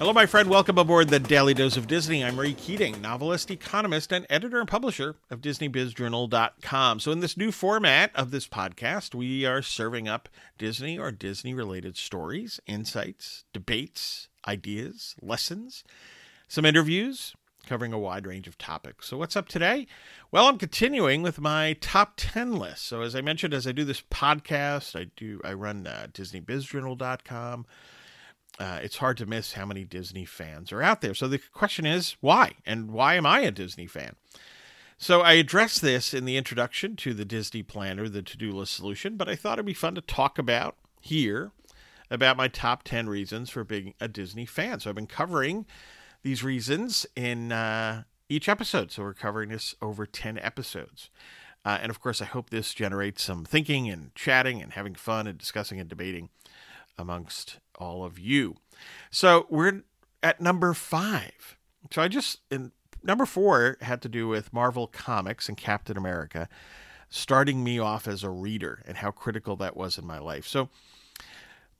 Hello, my friend. Welcome aboard the Daily Dose of Disney. I'm Ray Keating, novelist, economist, and editor and publisher of DisneyBizJournal.com. So, in this new format of this podcast, we are serving up Disney or Disney related stories, insights, debates, ideas, lessons, some interviews covering a wide range of topics. So, what's up today? Well, I'm continuing with my top 10 list. So, as I mentioned, as I do this podcast, I do I run uh, DisneyBizJournal.com uh, it's hard to miss how many Disney fans are out there. So the question is, why? And why am I a Disney fan? So I addressed this in the introduction to the Disney Planner, the to do list solution, but I thought it'd be fun to talk about here about my top 10 reasons for being a Disney fan. So I've been covering these reasons in uh, each episode. So we're covering this over 10 episodes. Uh, and of course, I hope this generates some thinking and chatting and having fun and discussing and debating amongst all of you. So we're at number five. So I just, in number four had to do with Marvel Comics and Captain America, starting me off as a reader and how critical that was in my life. So,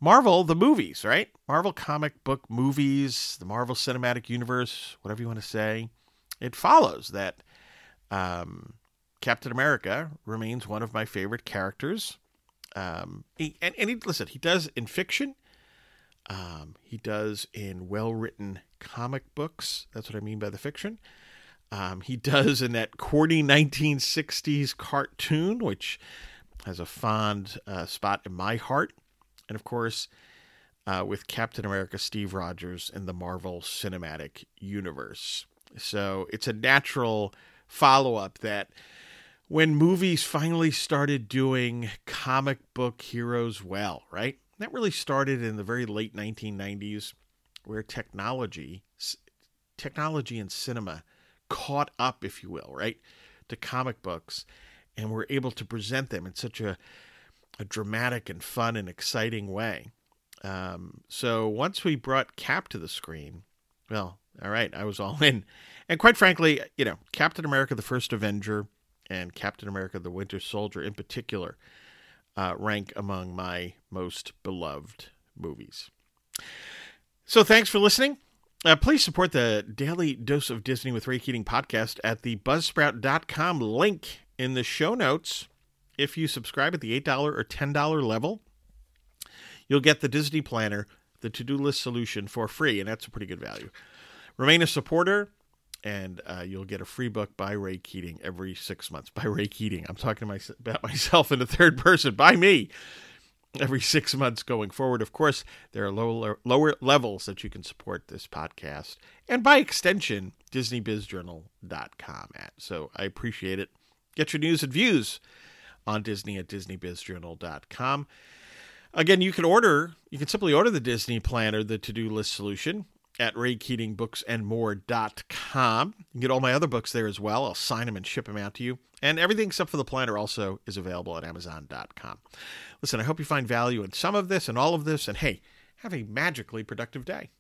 Marvel, the movies, right? Marvel comic book movies, the Marvel Cinematic Universe, whatever you want to say. It follows that um, Captain America remains one of my favorite characters. Um, he, and, and he, listen, he does in fiction, um, he does in well written comic books. That's what I mean by the fiction. Um, he does in that corny 1960s cartoon, which has a fond uh, spot in my heart. And of course, uh, with Captain America Steve Rogers in the Marvel Cinematic Universe. So it's a natural follow up that when movies finally started doing comic book heroes well, right? That really started in the very late 1990s, where technology, technology and cinema caught up, if you will, right, to comic books, and were able to present them in such a, a dramatic and fun and exciting way. Um, so once we brought Cap to the screen, well, all right, I was all in. And quite frankly, you know, Captain America: The First Avenger and Captain America: The Winter Soldier, in particular, uh, rank among my most beloved movies. So thanks for listening. Uh, please support the Daily Dose of Disney with Ray Keating podcast at the buzzsprout.com link in the show notes. If you subscribe at the $8 or $10 level, you'll get the Disney Planner, the to do list solution for free, and that's a pretty good value. Remain a supporter and uh, you'll get a free book by Ray Keating every six months. By Ray Keating, I'm talking my, about myself in the third person. By me, every six months going forward. Of course, there are lower lower levels that you can support this podcast, and by extension, DisneyBizJournal.com at. So I appreciate it. Get your news and views on Disney at DisneyBizJournal.com. Again, you can order, you can simply order the Disney Planner, the to do list solution at raykeatingbooksandmore.com. You can get all my other books there as well. I'll sign them and ship them out to you. And everything except for the planner also is available at amazon.com. Listen, I hope you find value in some of this and all of this. And hey, have a magically productive day.